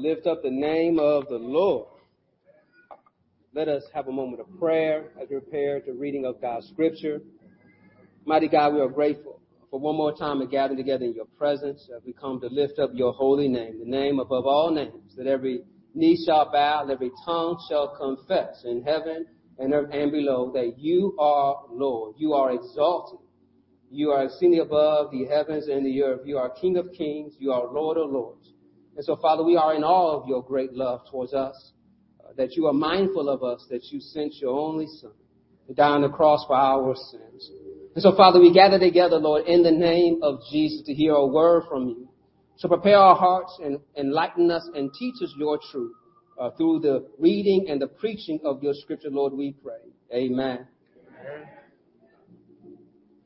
lift up the name of the Lord. Let us have a moment of prayer as we prepare to reading of God's scripture. Mighty God, we are grateful for one more time to gather together in your presence as we come to lift up your holy name, the name above all names, that every knee shall bow, and every tongue shall confess in heaven and earth and below that you are Lord. You are exalted. You are exceeding above the heavens and the earth. You are King of kings. You are Lord of lords. And so, Father, we are in awe of your great love towards us, uh, that you are mindful of us, that you sent your only Son to die on the cross for our sins. And so, Father, we gather together, Lord, in the name of Jesus to hear a word from you. So prepare our hearts and enlighten us and teach us your truth uh, through the reading and the preaching of your scripture, Lord, we pray. Amen.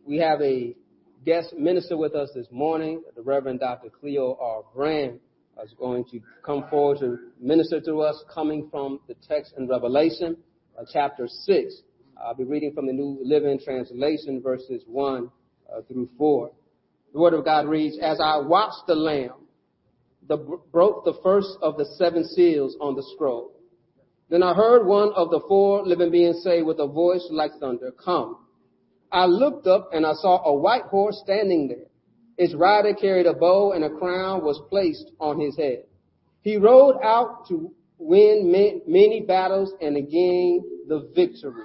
We have a guest minister with us this morning, the Reverend Dr. Cleo R. Brand is going to come forward to minister to us coming from the text in Revelation, uh, chapter 6. I'll be reading from the New Living Translation, verses 1 uh, through 4. The Word of God reads, As I watched the Lamb, the, broke the first of the seven seals on the scroll. Then I heard one of the four living beings say with a voice like thunder, Come. I looked up and I saw a white horse standing there. Its rider carried a bow and a crown was placed on his head. He rode out to win many battles and gain the victory.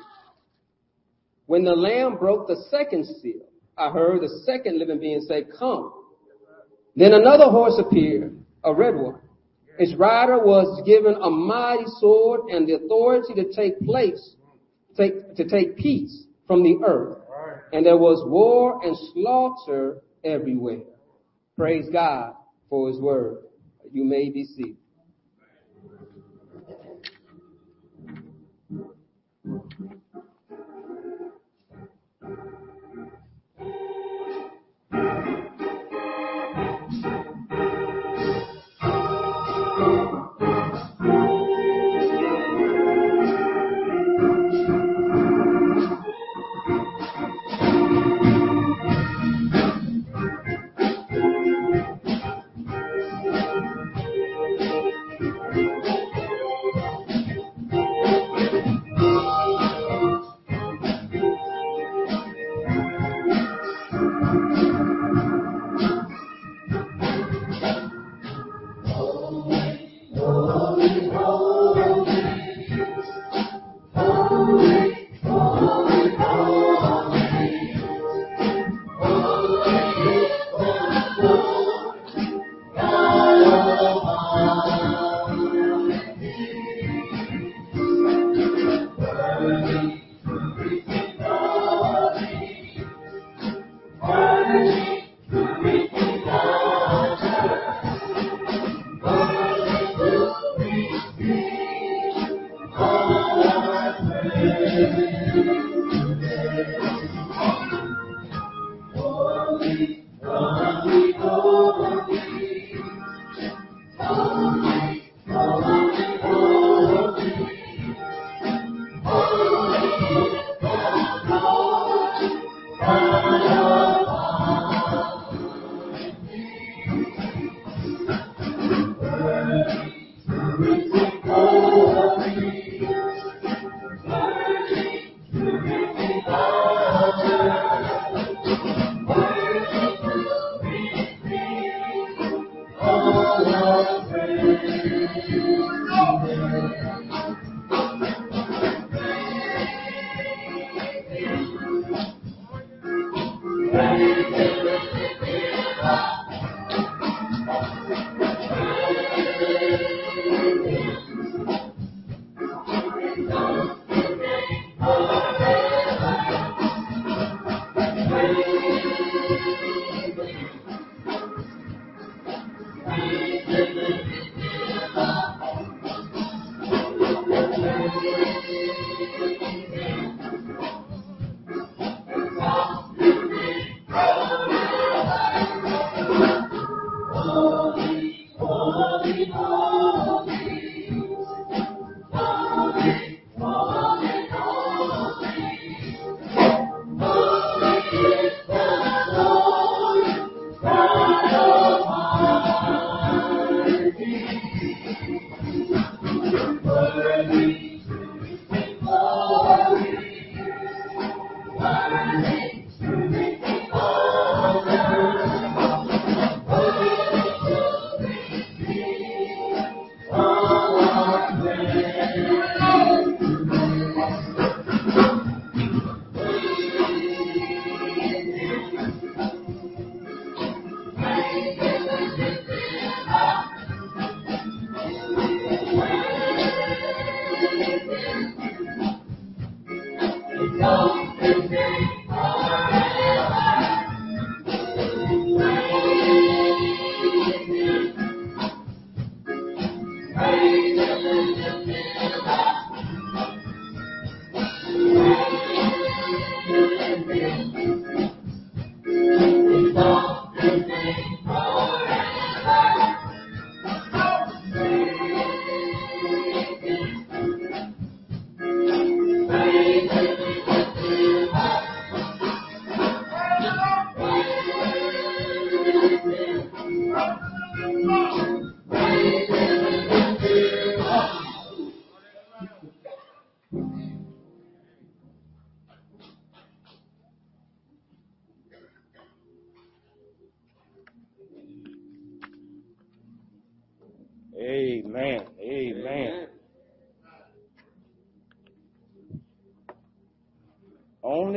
When the lamb broke the second seal, I heard the second living being say, come. Then another horse appeared, a red one. Its rider was given a mighty sword and the authority to take place, take, to take peace from the earth. And there was war and slaughter everywhere. Praise God for his word. You may be seated. Thank you.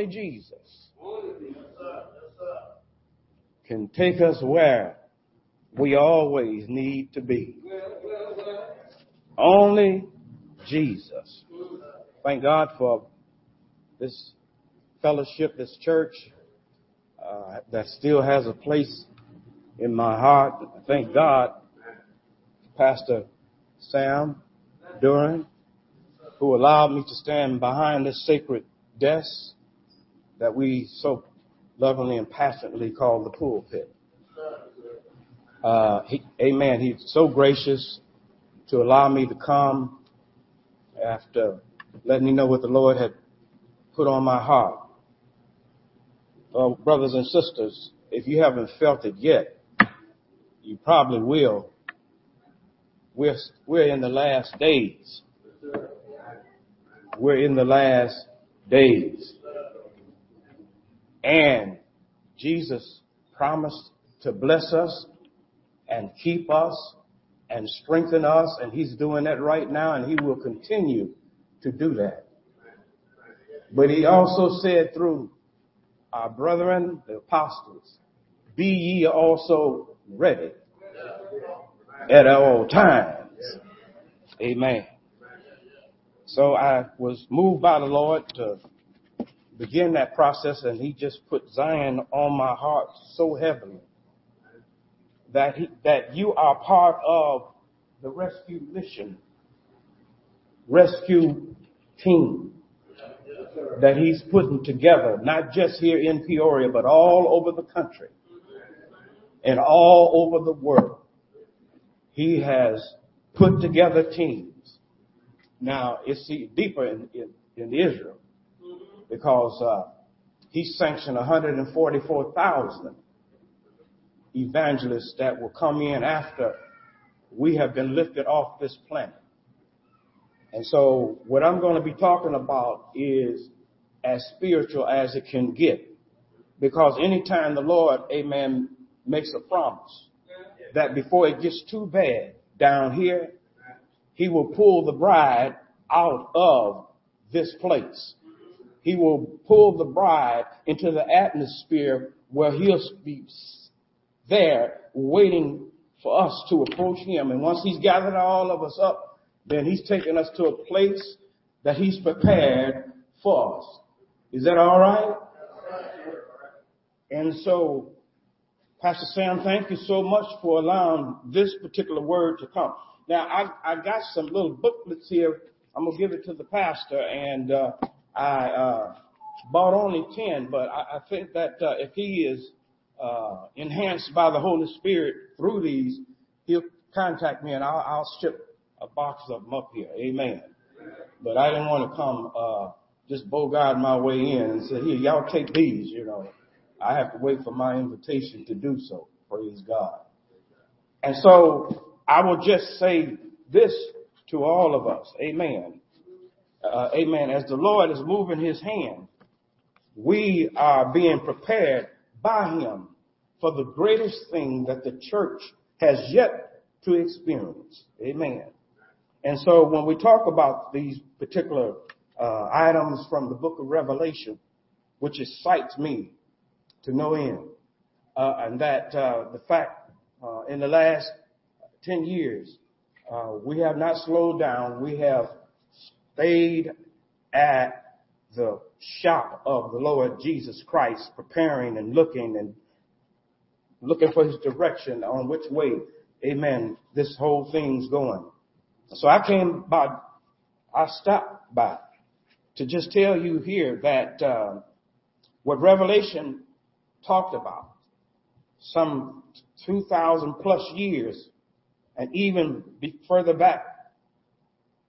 Only Jesus can take us where we always need to be. Only Jesus. Thank God for this fellowship, this church uh, that still has a place in my heart. Thank God, Pastor Sam Duran, who allowed me to stand behind this sacred desk that we so lovingly and passionately call the pulpit. Uh, he, amen. He's so gracious to allow me to come after letting me know what the Lord had put on my heart. Well, brothers and sisters, if you haven't felt it yet, you probably will. We're, we're in the last days. We're in the last days. And Jesus promised to bless us and keep us and strengthen us, and He's doing that right now, and He will continue to do that. But He also said through our brethren, the apostles, be ye also ready at all times. Amen. So I was moved by the Lord to begin that process, and He just put Zion on my heart so heavily that he, that you are part of the rescue mission, rescue team that He's putting together, not just here in Peoria, but all over the country and all over the world. He has put together teams. Now, it's deeper in, in, in Israel because uh, he sanctioned 144,000 evangelists that will come in after we have been lifted off this planet. And so what I'm going to be talking about is as spiritual as it can get. Because anytime the Lord, amen, makes a promise that before it gets too bad down here, he will pull the bride out of this place. He will pull the bride into the atmosphere where he'll be there waiting for us to approach him. And once he's gathered all of us up, then he's taken us to a place that he's prepared for us. Is that all right? And so, Pastor Sam, thank you so much for allowing this particular word to come. Now, I, I got some little booklets here. I'm gonna give it to the pastor, and uh, I uh, bought only ten, but I, I think that uh, if he is uh, enhanced by the Holy Spirit through these, he'll contact me, and I'll, I'll ship a box of them up here. Amen. But I didn't want to come uh, just bogart my way in and say, "Here, y'all take these." You know, I have to wait for my invitation to do so. Praise God. And so I will just say this to all of us. Amen. Uh, amen. As the Lord is moving his hand, we are being prepared by him for the greatest thing that the church has yet to experience. Amen. And so when we talk about these particular uh, items from the book of Revelation, which excites me to no end, uh, and that uh, the fact uh, in the last 10 years, uh, we have not slowed down. We have stayed at the shop of the Lord Jesus Christ, preparing and looking and looking for his direction on which way, amen, this whole thing's going. So I came by, I stopped by to just tell you here that uh, what Revelation talked about some 2,000 plus years and even further back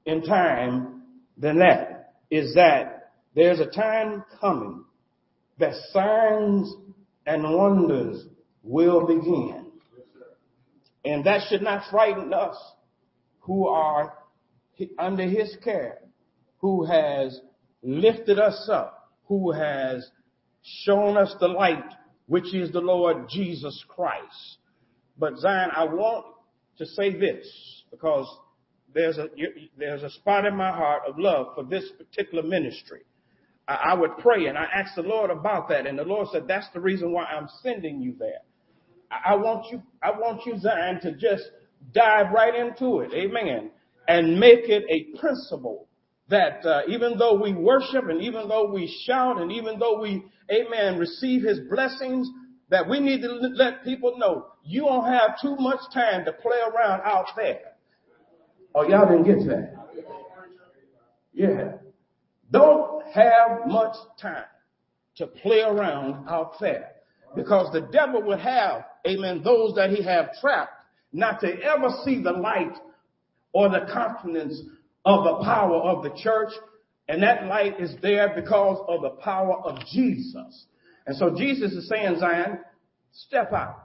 in time than that is that there's a time coming that signs and wonders will begin. And that should not frighten us who are under his care, who has lifted us up, who has shown us the light, which is the Lord Jesus Christ. But Zion, I want to say this because there's a there's a spot in my heart of love for this particular ministry. I, I would pray and I asked the Lord about that, and the Lord said that's the reason why I'm sending you there. I, I want you I want you Zion to just dive right into it, Amen, and make it a principle that uh, even though we worship and even though we shout and even though we, Amen, receive His blessings, that we need to let people know you don't have too much time to play around out there. Oh, y'all didn't get that. Yeah. Don't have much time to play around out there because the devil would have, amen, those that he have trapped not to ever see the light or the confidence of the power of the church. And that light is there because of the power of Jesus. And so Jesus is saying, Zion, step out.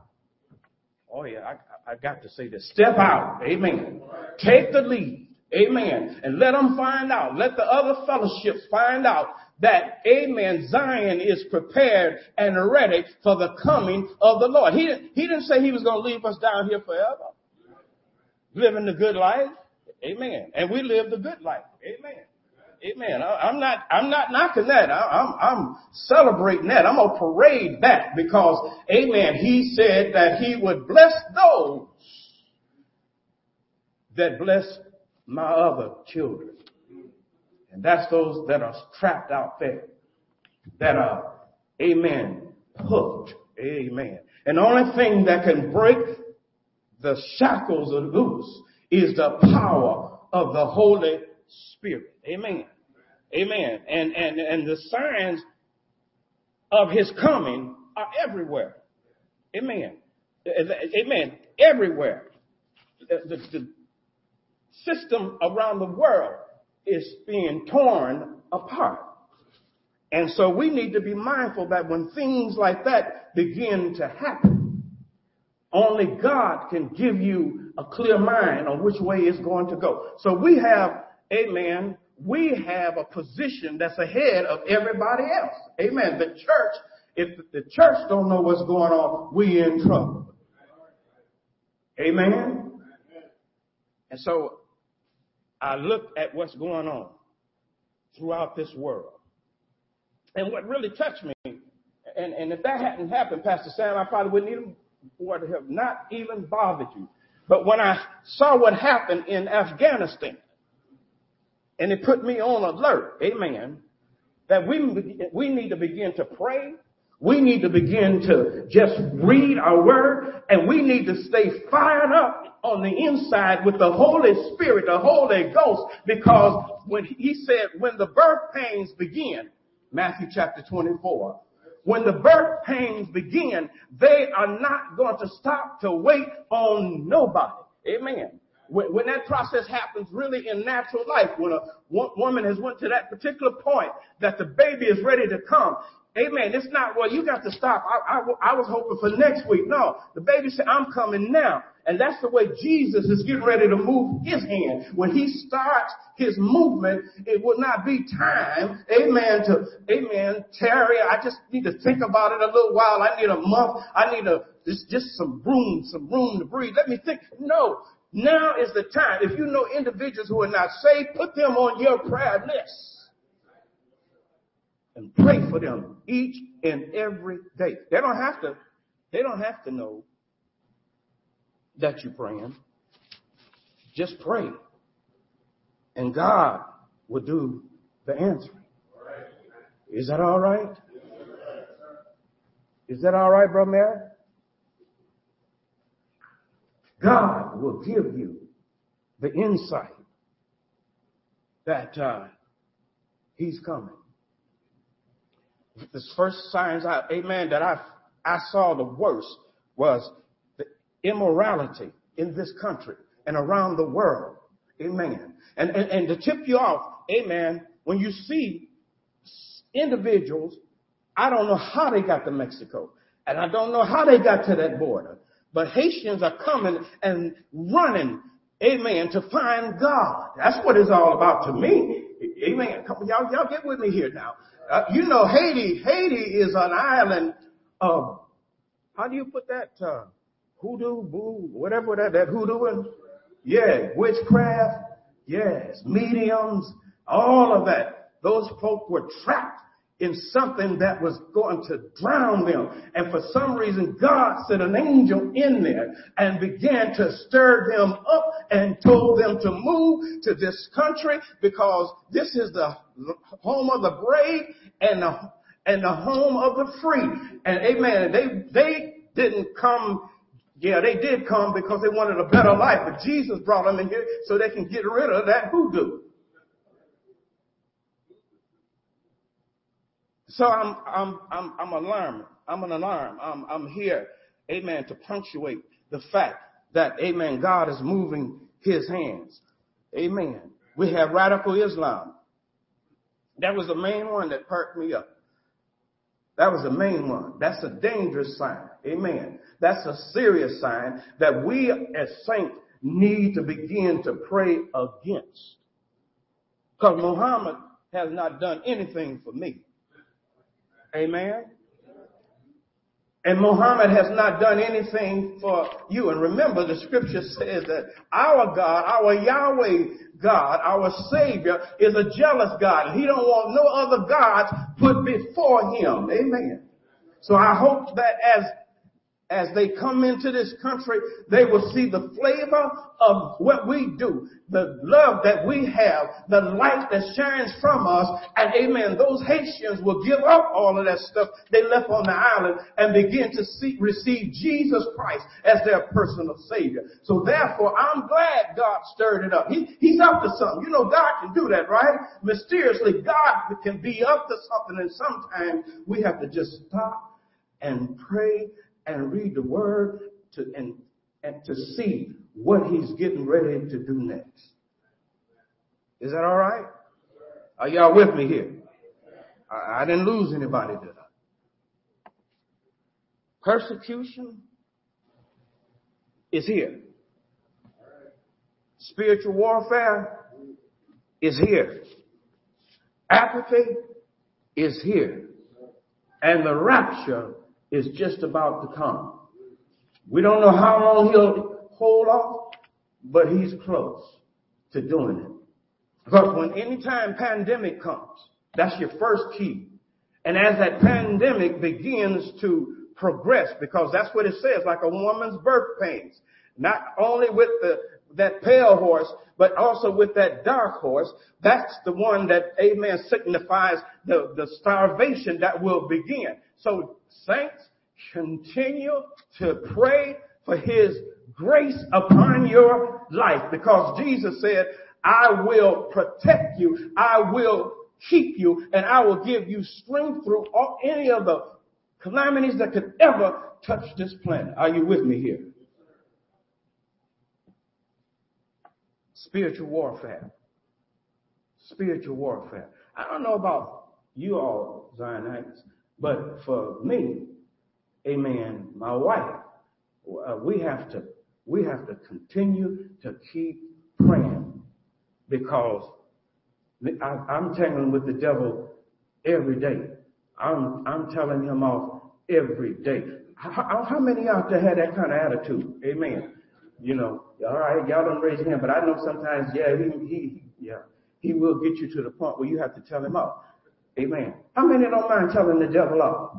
Oh yeah, I, I got to say this. Step out. Amen. Take the lead. Amen. And let them find out. Let the other fellowships find out that, amen, Zion is prepared and ready for the coming of the Lord. He didn't, he didn't say he was going to leave us down here forever. Living the good life. Amen. And we live the good life. Amen. Amen. I, am not, I'm not knocking that. I'm, I'm celebrating that. I'm going to parade that because, amen, he said that he would bless those that bless my other children. And that's those that are trapped out there, that are, amen, hooked. Amen. And the only thing that can break the shackles of loose is the power of the Holy Spirit. Amen. Amen. And, and, and the signs of his coming are everywhere. Amen. Amen. Everywhere. The, the, the system around the world is being torn apart. And so we need to be mindful that when things like that begin to happen, only God can give you a clear mind on which way it's going to go. So we have, amen, we have a position that's ahead of everybody else. Amen. The church, if the church don't know what's going on, we in trouble. Amen. And so I look at what's going on throughout this world. And what really touched me, and, and if that hadn't happened, Pastor Sam, I probably wouldn't even would have not even bothered you. But when I saw what happened in Afghanistan, and it put me on alert, amen, that we, we need to begin to pray. We need to begin to just read our word and we need to stay fired up on the inside with the Holy Spirit, the Holy Ghost, because when he said, when the birth pains begin, Matthew chapter 24, when the birth pains begin, they are not going to stop to wait on nobody. Amen. When, when that process happens really in natural life, when a woman has went to that particular point that the baby is ready to come, Amen. It's not, well, you got to stop. I, I, I was hoping for next week. No, the baby said, I'm coming now. And that's the way Jesus is getting ready to move his hand. When he starts his movement, it will not be time, amen, to, amen, Terry, I just need to think about it a little while. I need a month. I need a, just, just some room, some room to breathe. Let me think. No, now is the time. If you know individuals who are not saved, put them on your prayer list and pray for them each and every day. They don't have to, they don't have to know that you're praying. Just pray. And God will do the answering. Is that all right? Is that all right, Brother Mary? God will give you the insight that uh, He's coming the first signs, I, amen, that I, I saw the worst was the immorality in this country and around the world. Amen. And, and, and to tip you off, amen, when you see individuals, I don't know how they got to Mexico and I don't know how they got to that border, but Haitians are coming and running, amen, to find God. That's what it's all about to me. Amen. Come, y'all, y'all get with me here now. Uh, you know, Haiti, Haiti is an island of, how do you put that? Uh, hoodoo, boo, whatever that, that hoodoo is. Yeah, witchcraft. Yes, mediums, all of that. Those folk were trapped in something that was going to drown them. And for some reason, God sent an angel in there and began to stir them up and told them to move to this country because this is the home of the brave and the, and the home of the free. And amen. They, they didn't come yeah, they did come because they wanted a better life, but Jesus brought them in here so they can get rid of that hoodoo. So I'm, I'm, I'm, I'm alarmed. I'm an alarm. I'm, I'm here, amen, to punctuate the fact that, amen, God is moving his hands. Amen. We have radical Islam. That was the main one that perked me up. That was the main one. That's a dangerous sign. Amen. That's a serious sign that we as saints need to begin to pray against. Because Muhammad has not done anything for me. Amen. And Muhammad has not done anything for you. And remember, the scripture says that our God, our Yahweh God, our Savior, is a jealous God. And he don't want no other gods put before him. Amen. So I hope that as as they come into this country, they will see the flavor of what we do, the love that we have, the light that shines from us, and amen, those Haitians will give up all of that stuff they left on the island and begin to see, receive Jesus Christ as their personal savior. So therefore, I'm glad God stirred it up. He, he's up to something. You know, God can do that, right? Mysteriously, God can be up to something, and sometimes we have to just stop and pray and read the word to, and, and to see what he's getting ready to do next. Is that all right? Are y'all with me here? I, I didn't lose anybody, did I? Persecution is here. Spiritual warfare is here. Apathy is here. And the rapture is just about to come. We don't know how long he'll hold off, but he's close to doing it. Because when any time pandemic comes, that's your first key. And as that pandemic begins to progress, because that's what it says, like a woman's birth pains, not only with the, that pale horse, but also with that dark horse, that's the one that, amen, signifies the, the starvation that will begin. So saints, continue to pray for his grace upon your life because Jesus said, I will protect you. I will keep you and I will give you strength through all, any of the calamities that could ever touch this planet. Are you with me here? Spiritual warfare. Spiritual warfare. I don't know about you all, Zionites. But for me, amen, my wife, uh, we have to, we have to continue to keep praying because I'm tangling with the devil every day. I'm, I'm telling him off every day. How, how many out there had that kind of attitude? Amen. You know, all right, y'all don't raise your hand, but I know sometimes, yeah, he, he, yeah, he will get you to the point where you have to tell him off. Amen. How many don't mind telling the devil off?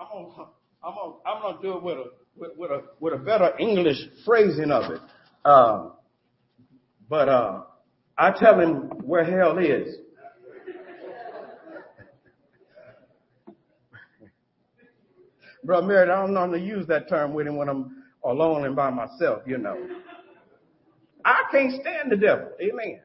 I'm gonna, I'm gonna, do it with a, with, with a, with a better English phrasing of it. Um, but, uh, I tell him where hell is. Brother Merritt, I don't normally use that term with him when I'm alone and by myself, you know. I can't stand the devil. Amen.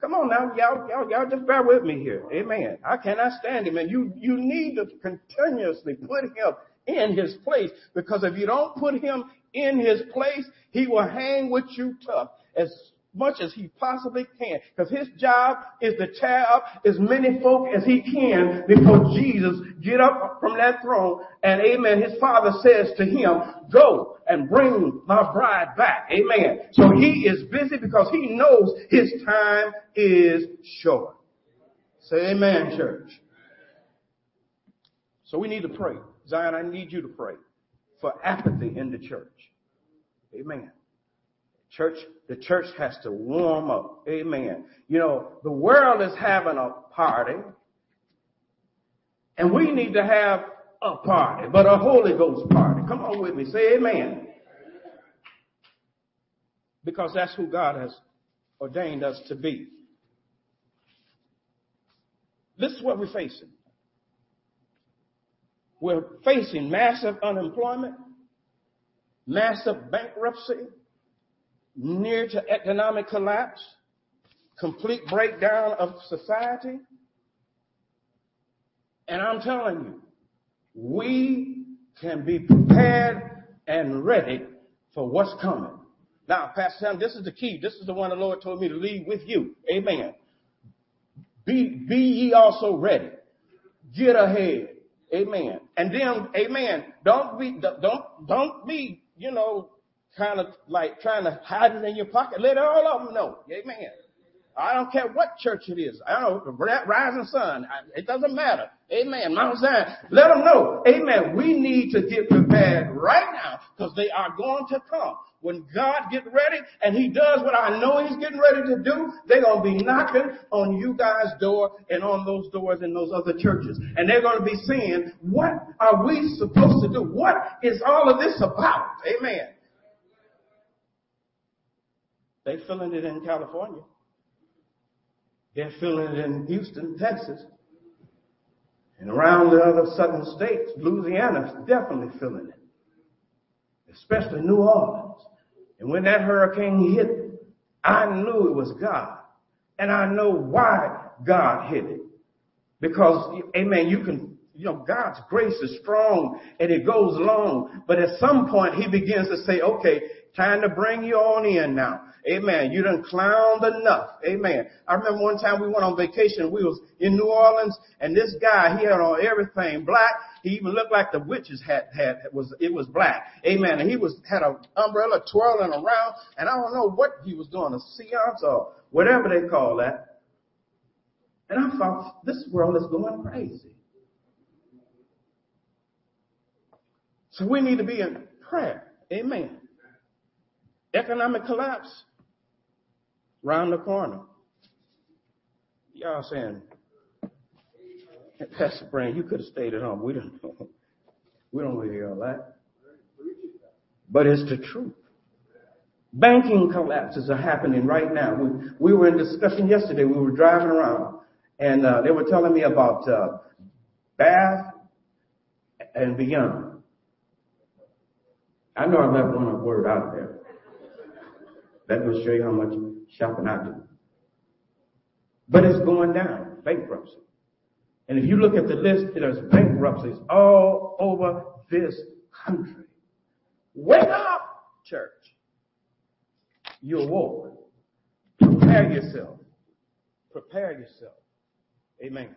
Come on now, y'all, y'all, y'all just bear with me here. Amen. I cannot stand him. And you, you need to continuously put him in his place because if you don't put him in his place, he will hang with you tough. As much as he possibly can. Because his job is to tear up as many folk as he can before Jesus get up from that throne. And amen, his father says to him, go and bring my bride back. Amen. So he is busy because he knows his time is short. Say amen, church. So we need to pray. Zion, I need you to pray for apathy in the church. Amen. Church, the church has to warm up. Amen. You know, the world is having a party and we need to have a party, but a Holy Ghost party. Come on with me. Say amen. Because that's who God has ordained us to be. This is what we're facing. We're facing massive unemployment, massive bankruptcy, near to economic collapse, complete breakdown of society. And I'm telling you, we can be prepared and ready for what's coming. Now, Pastor Sam, this is the key. This is the one the Lord told me to leave with you. Amen. Be, be ye also ready. Get ahead. Amen. And then, amen. Don't be, don't, don't be, you know, kind of like trying to hide it in your pocket. Let all of them know. Amen. I don't care what church it is. I don't know, rising sun. It doesn't matter. Amen. Mount Zion. Let them know. Amen. We need to get prepared right now because they are going to come. When God gets ready and he does what I know he's getting ready to do, they're going to be knocking on you guys' door and on those doors in those other churches. And they're going to be saying, what are we supposed to do? What is all of this about? Amen. They're feeling it in California. They're feeling it in Houston, Texas. And around the other southern states, Louisiana's definitely feeling it. Especially New Orleans. And when that hurricane hit, I knew it was God. And I know why God hit it. Because, amen, you can, you know, God's grace is strong and it goes long. But at some point, He begins to say, okay, time to bring you on in now. Amen. You done clowned enough. Amen. I remember one time we went on vacation. We was in New Orleans and this guy, he had on everything black. He even looked like the witches had, had, was, it was black. Amen. And he was, had an umbrella twirling around and I don't know what he was doing, a seance or whatever they call that. And I thought, this world is going crazy. So we need to be in prayer. Amen. Economic collapse round the corner. Y'all saying, Pastor Brand, you could have stayed at home. We don't know. we don't hear all that. But it's the truth. Banking collapses are happening right now. We, we were in discussion yesterday. We were driving around and uh, they were telling me about uh, Bath and beyond. I know I left one word out there. That will show you how much shopping I do. But it's going down, bankruptcy. And if you look at the list, there's bankruptcies all over this country. Wake up, church. you're woke. Prepare yourself. Prepare yourself. Amen.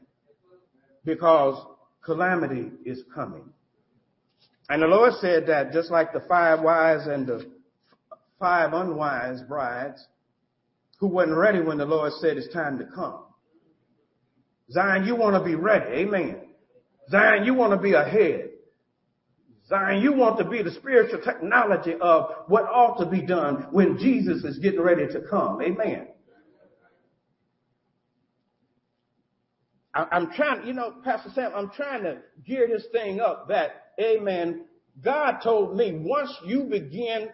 Because calamity is coming. And the Lord said that just like the five wise and the five unwise brides who wasn't ready when the Lord said it's time to come. Zion, you want to be ready. Amen. Zion, you want to be ahead. Zion, you want to be the spiritual technology of what ought to be done when Jesus is getting ready to come. Amen. I'm trying, you know, Pastor Sam, I'm trying to gear this thing up that, amen, God told me once you begin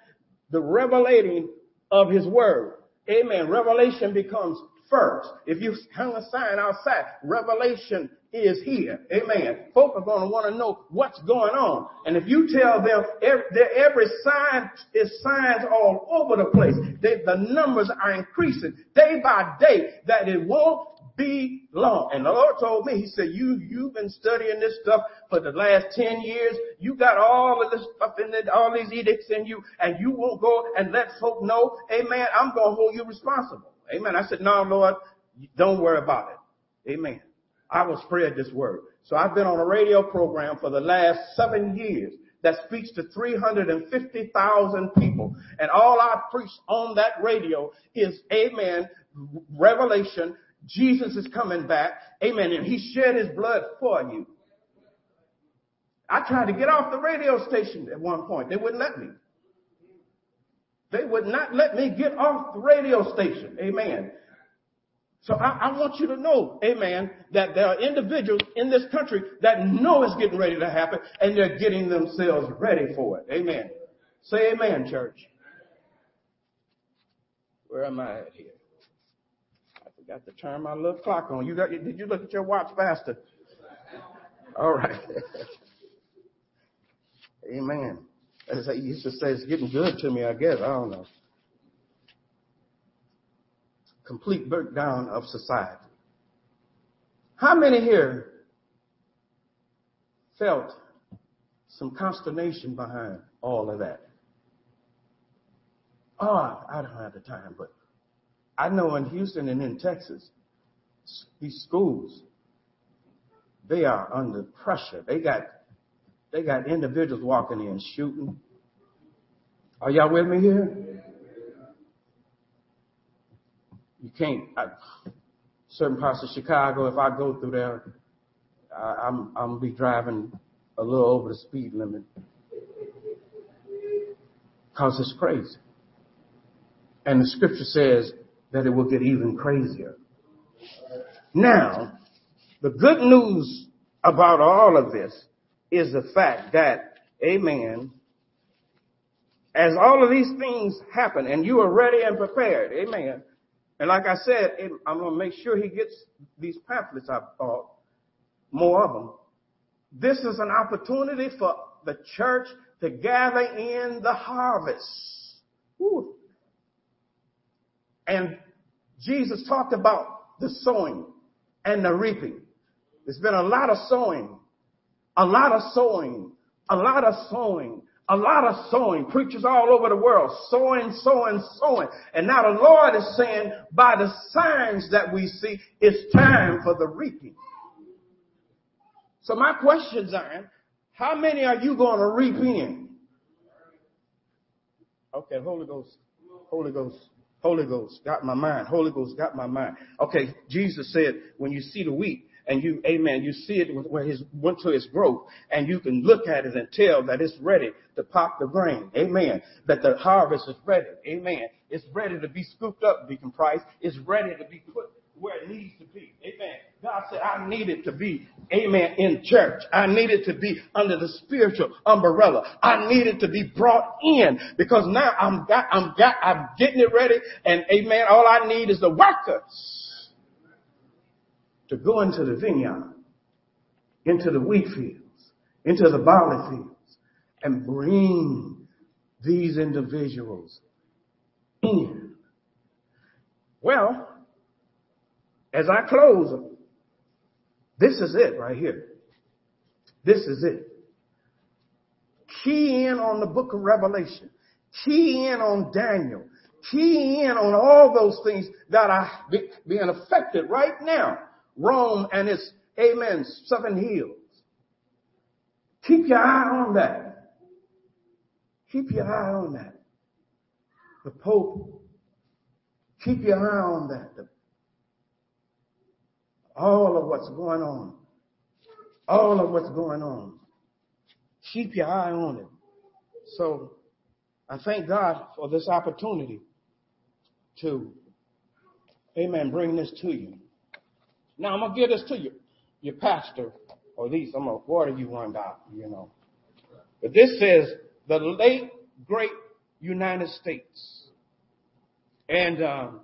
the revelating of his word, amen, revelation becomes first. If you hang a sign outside, revelation is here. Amen. Folk are going to want to know what's going on. And if you tell them every, every sign is signs all over the place, they, the numbers are increasing day by day, that it won't be long. And the Lord told me, He said, you, you've been studying this stuff for the last 10 years. You got all of this stuff in it, all these edicts in you, and you won't go and let folk know, amen, I'm going to hold you responsible. Amen. I said, no, Lord, don't worry about it. Amen. I will spread this word. So I've been on a radio program for the last seven years that speaks to 350,000 people. And all I preach on that radio is, amen, revelation. Jesus is coming back. Amen. And he shed his blood for you. I tried to get off the radio station at one point. They wouldn't let me. They would not let me get off the radio station. Amen. So I, I, want you to know, amen, that there are individuals in this country that know it's getting ready to happen and they're getting themselves ready for it. Amen. Say amen, church. Where am I at here? Forgot to turn my little clock on. You got, did you look at your watch faster? All right. amen. As I used to say, it's getting good to me, I guess. I don't know. Complete breakdown of society. How many here felt some consternation behind all of that? Oh, I don't have the time, but I know in Houston and in Texas, these schools, they are under pressure. They got they got individuals walking in shooting. Are y'all with me here? You can't. I, certain parts of Chicago, if I go through there, I, I'm I'm gonna be driving a little over the speed limit because it's crazy. And the scripture says that it will get even crazier. Now, the good news about all of this is the fact that, amen, as all of these things happen and you are ready and prepared, amen. And like I said, I'm going to make sure he gets these pamphlets I bought, more of them. This is an opportunity for the church to gather in the harvest. Woo. And Jesus talked about the sowing and the reaping. There's been a lot of sowing a lot of sowing, a lot of sowing, a lot of sowing. Preachers all over the world, sowing, sowing, sowing. And now the Lord is saying, by the signs that we see, it's time for the reaping. So my questions are, how many are you going to reap in? Okay, Holy Ghost, Holy Ghost, Holy Ghost got my mind. Holy Ghost got my mind. Okay, Jesus said, when you see the wheat, and you, amen, you see it where his, went to its growth and you can look at it and tell that it's ready to pop the grain. Amen. That the harvest is ready. Amen. It's ready to be scooped up, Deacon Price. It's ready to be put where it needs to be. Amen. God said, I need it to be, amen, in church. I need it to be under the spiritual umbrella. I need it to be brought in because now I'm got, I'm got, I'm getting it ready and amen. All I need is the workers to go into the vineyard, into the wheat fields, into the barley fields, and bring these individuals in. Well, as I close, this is it right here. This is it. Key in on the book of Revelation. Key in on Daniel. key in on all those things that are being affected right now. Rome and its, amen, seven hills. Keep your eye on that. Keep your eye on that. The Pope, keep your eye on that. The, all of what's going on. All of what's going on. Keep your eye on it. So I thank God for this opportunity to, amen, bring this to you. Now I'm going to give this to you, your pastor, or at least I'm going to water you one out, you know. But this says the late, great United States. And um,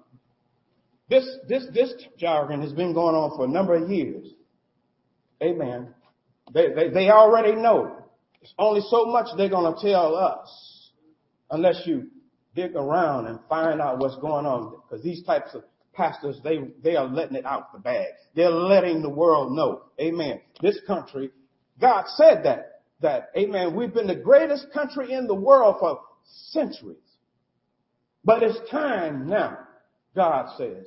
this, this, this jargon has been going on for a number of years. Amen. They, they, they already know. It's only so much they're going to tell us unless you dig around and find out what's going on. Because these types of pastors, they, they are letting it out the bag. They're letting the world know. Amen. This country, God said that, that, amen, we've been the greatest country in the world for centuries. But it's time now, God says,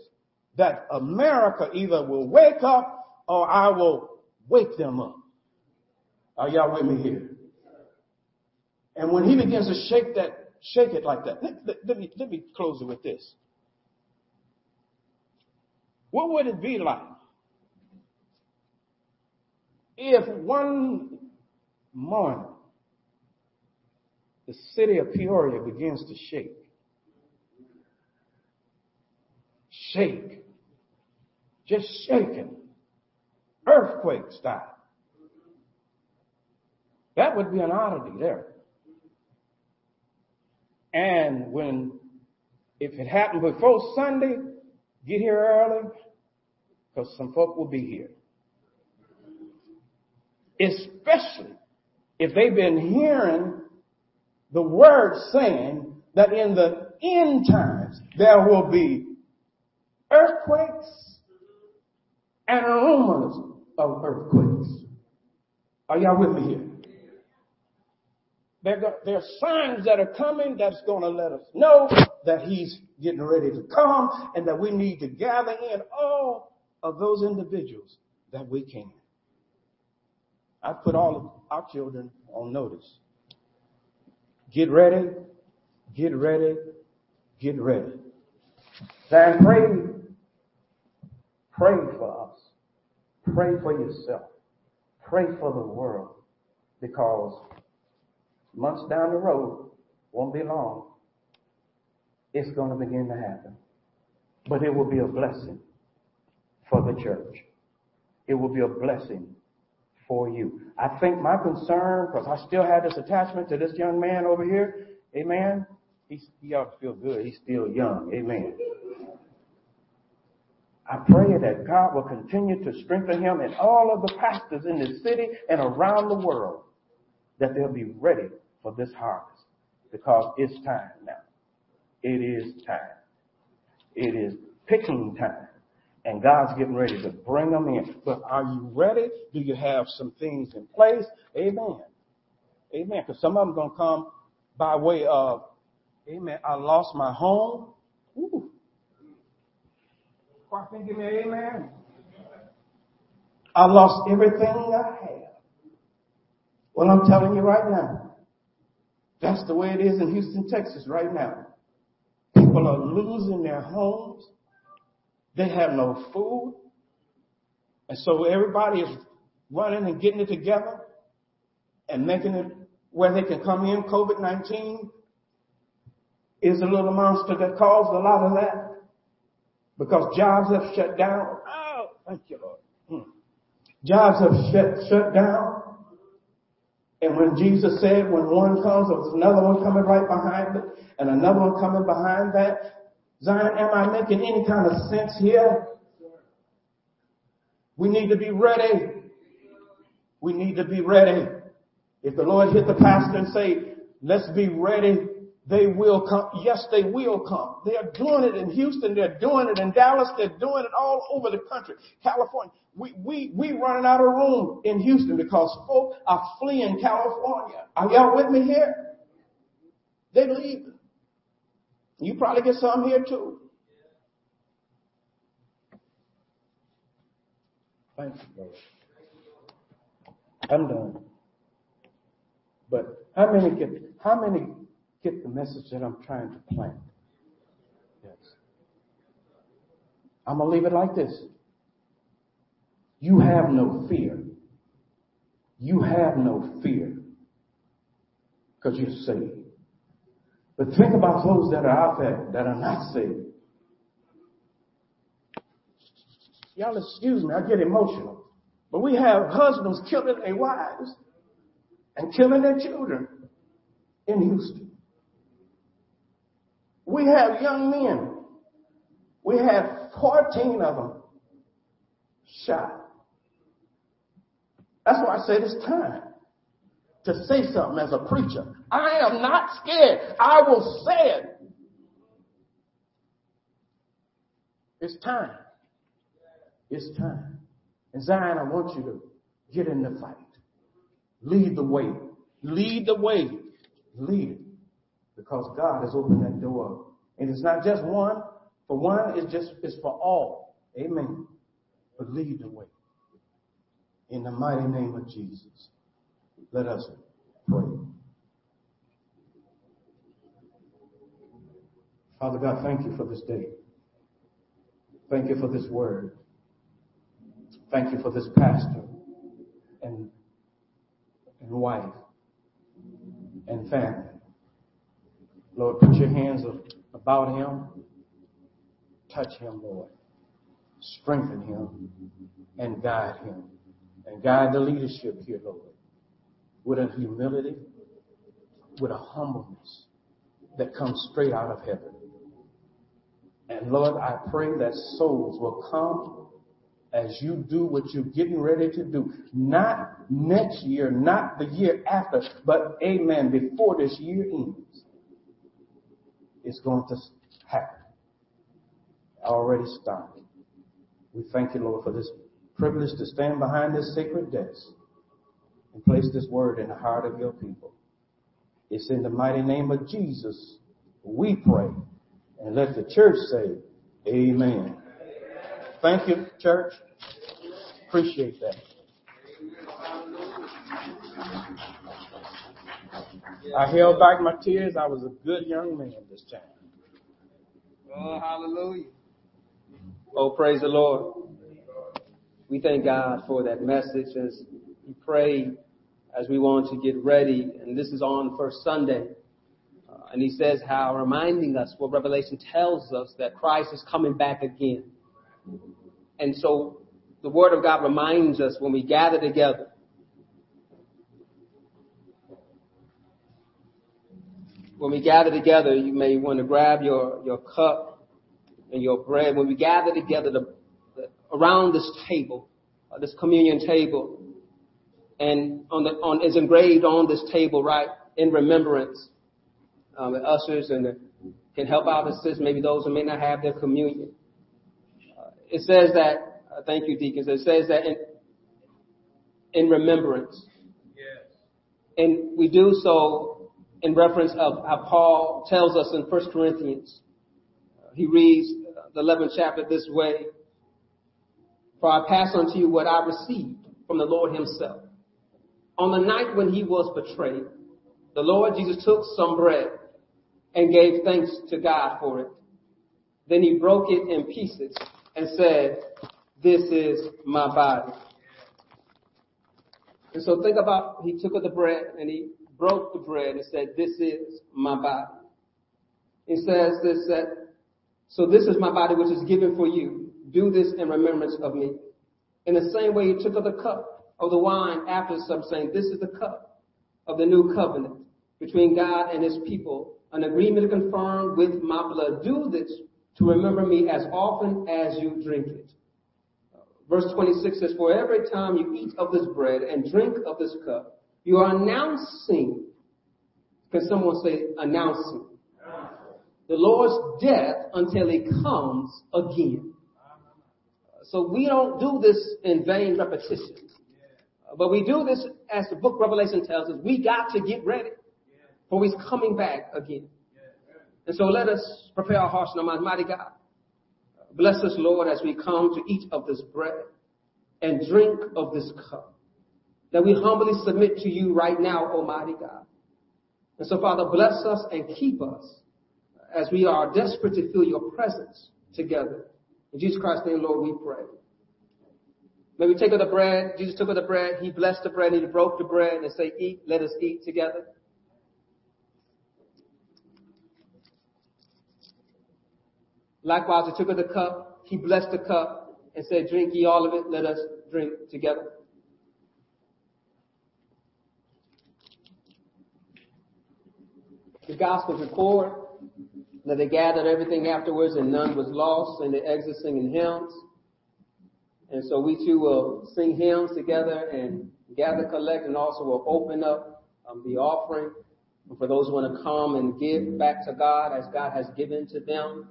that America either will wake up or I will wake them up. Are y'all with me here? And when he begins to shake that shake it like that. Let, let, me, let me close it with this. What would it be like if one morning the city of Peoria begins to shake? Shake. Just shaking. Earthquake style. That would be an oddity there. And when, if it happened before Sunday, get here early, because some folk will be here. Especially if they've been hearing the word saying that in the end times there will be earthquakes and rumors of earthquakes. Are y'all with me here? There, there are signs that are coming that's going to let us know that he's getting ready to come and that we need to gather in all of those individuals that we can. I put all of our children on notice. Get ready, get ready, get ready. And pray, pray for us. Pray for yourself. Pray for the world because months down the road, won't be long, it's going to begin to happen. But it will be a blessing for the church. It will be a blessing for you. I think my concern, because I still have this attachment to this young man over here, amen. He's, he ought to feel good. He's still young. Amen. I pray that God will continue to strengthen him and all of the pastors in this city and around the world that they'll be ready for this harvest because it's time now. It is time. It is picking time. And God's getting ready to bring them in. But are you ready? Do you have some things in place? Amen. Amen. Because some of them going to come by way of, amen, I lost my home. Can give me amen? I lost everything I had. Well, I'm telling you right now, that's the way it is in Houston, Texas right now. People are losing their homes. They have no food. And so everybody is running and getting it together and making it where they can come in. COVID-19 is a little monster that caused a lot of that because jobs have shut down. Oh, thank you, Lord. Hmm. Jobs have shut, shut down. And when Jesus said, when one comes, there's another one coming right behind it, and another one coming behind that. Zion, am I making any kind of sense here? We need to be ready. We need to be ready. If the Lord hit the pastor and say, let's be ready, they will come. Yes, they will come. They are doing it in Houston. They're doing it in Dallas. They're doing it all over the country. California. We, we, we running out of room in Houston because folk are fleeing California. Are y'all with me here? They leaving. You probably get some here too. Thank you, Lord. I'm done. But how many get how many get the message that I'm trying to plant? Yes. I'm gonna leave it like this. You have no fear. You have no fear because you're saved. But think about those that are out there that are not saved. Y'all excuse me, I get emotional. But we have husbands killing their wives and killing their children in Houston. We have young men. We have 14 of them shot. That's why I said it's time to say something as a preacher. I am not scared. I will say it. It's time. It's time. And Zion, I want you to get in the fight. Lead the way. Lead the way. Lead it. Because God has opened that door. And it's not just one. For one, it's just, it's for all. Amen. But lead the way. In the mighty name of Jesus. Let us pray. Father God, thank you for this day. Thank you for this word. Thank you for this pastor and, and wife and family. Lord, put your hands about him. Touch him, Lord. Strengthen him and guide him. And guide the leadership here, Lord, with a humility, with a humbleness that comes straight out of heaven. And Lord, I pray that souls will come as you do what you're getting ready to do. Not next year, not the year after, but amen, before this year ends. It's going to happen. Already started. We thank you, Lord, for this privilege to stand behind this sacred desk and place this word in the heart of your people. It's in the mighty name of Jesus we pray. And let the church say, Amen. Thank you, church. Appreciate that. I held back my tears. I was a good young man this time. Oh, hallelujah. Oh, praise the Lord. We thank God for that message as we pray as we want to get ready. And this is on First Sunday. Uh, and he says how reminding us what Revelation tells us that Christ is coming back again. And so the Word of God reminds us when we gather together when we gather together, you may want to grab your, your cup and your bread. When we gather together the, the, around this table, uh, this communion table, and on the on is engraved on this table, right, in remembrance. Um, the ushers and the, can help out assist maybe those who may not have their communion. Uh, it says that. Uh, thank you, deacons. It says that in in remembrance. Yes. And we do so in reference of how Paul tells us in 1 Corinthians. Uh, he reads uh, the 11th chapter this way. For I pass on to you what I received from the Lord himself. On the night when he was betrayed, the Lord Jesus took some bread and gave thanks to God for it. Then he broke it in pieces and said, this is my body. And so think about, he took of the bread and he broke the bread and said, this is my body. It says this, that, so this is my body which is given for you. Do this in remembrance of me. In the same way, he took of the cup of the wine after some saying, this is the cup of the new covenant between God and his people, an agreement confirmed with my blood. Do this to remember me as often as you drink it. Verse 26 says, for every time you eat of this bread and drink of this cup, you are announcing. Can someone say announcing? The Lord's death until he comes again. So we don't do this in vain repetition. But we do this as the book Revelation tells us. We got to get ready for he's coming back again. And so let us prepare our hearts and our minds. Mighty God, bless us, Lord, as we come to eat of this bread and drink of this cup. That we humbly submit to you right now, Almighty God. And so, Father, bless us and keep us as we are desperate to feel your presence together. In Jesus Christ's name, Lord, we pray. May we take of the bread. Jesus took of the bread. He blessed the bread he broke the bread and say, eat, let us eat together. Likewise, he took of the cup. He blessed the cup and said, drink ye all of it. Let us drink together. The Gospels record that they gathered everything afterwards and none was lost and they exit singing hymns. And so we too will sing hymns together and gather, collect, and also will open up um, the offering for those who want to come and give back to God as God has given to them.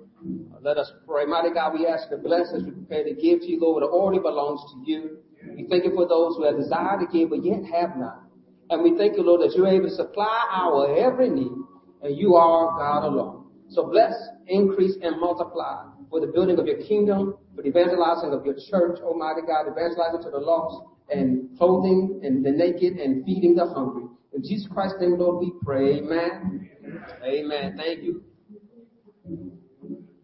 Let us pray. Mighty God, we ask to bless us. We prepare to give to you, Lord. It already belongs to you. We thank you for those who have desired to give but yet have not. And we thank you, Lord, that you're able to supply our every need and you are God alone. So bless, increase, and multiply for the building of your kingdom, for the evangelizing of your church, oh Almighty God, evangelizing to the lost, and clothing and the naked, and feeding the hungry. In Jesus Christ's name, Lord, we pray. Amen. Amen. Thank you.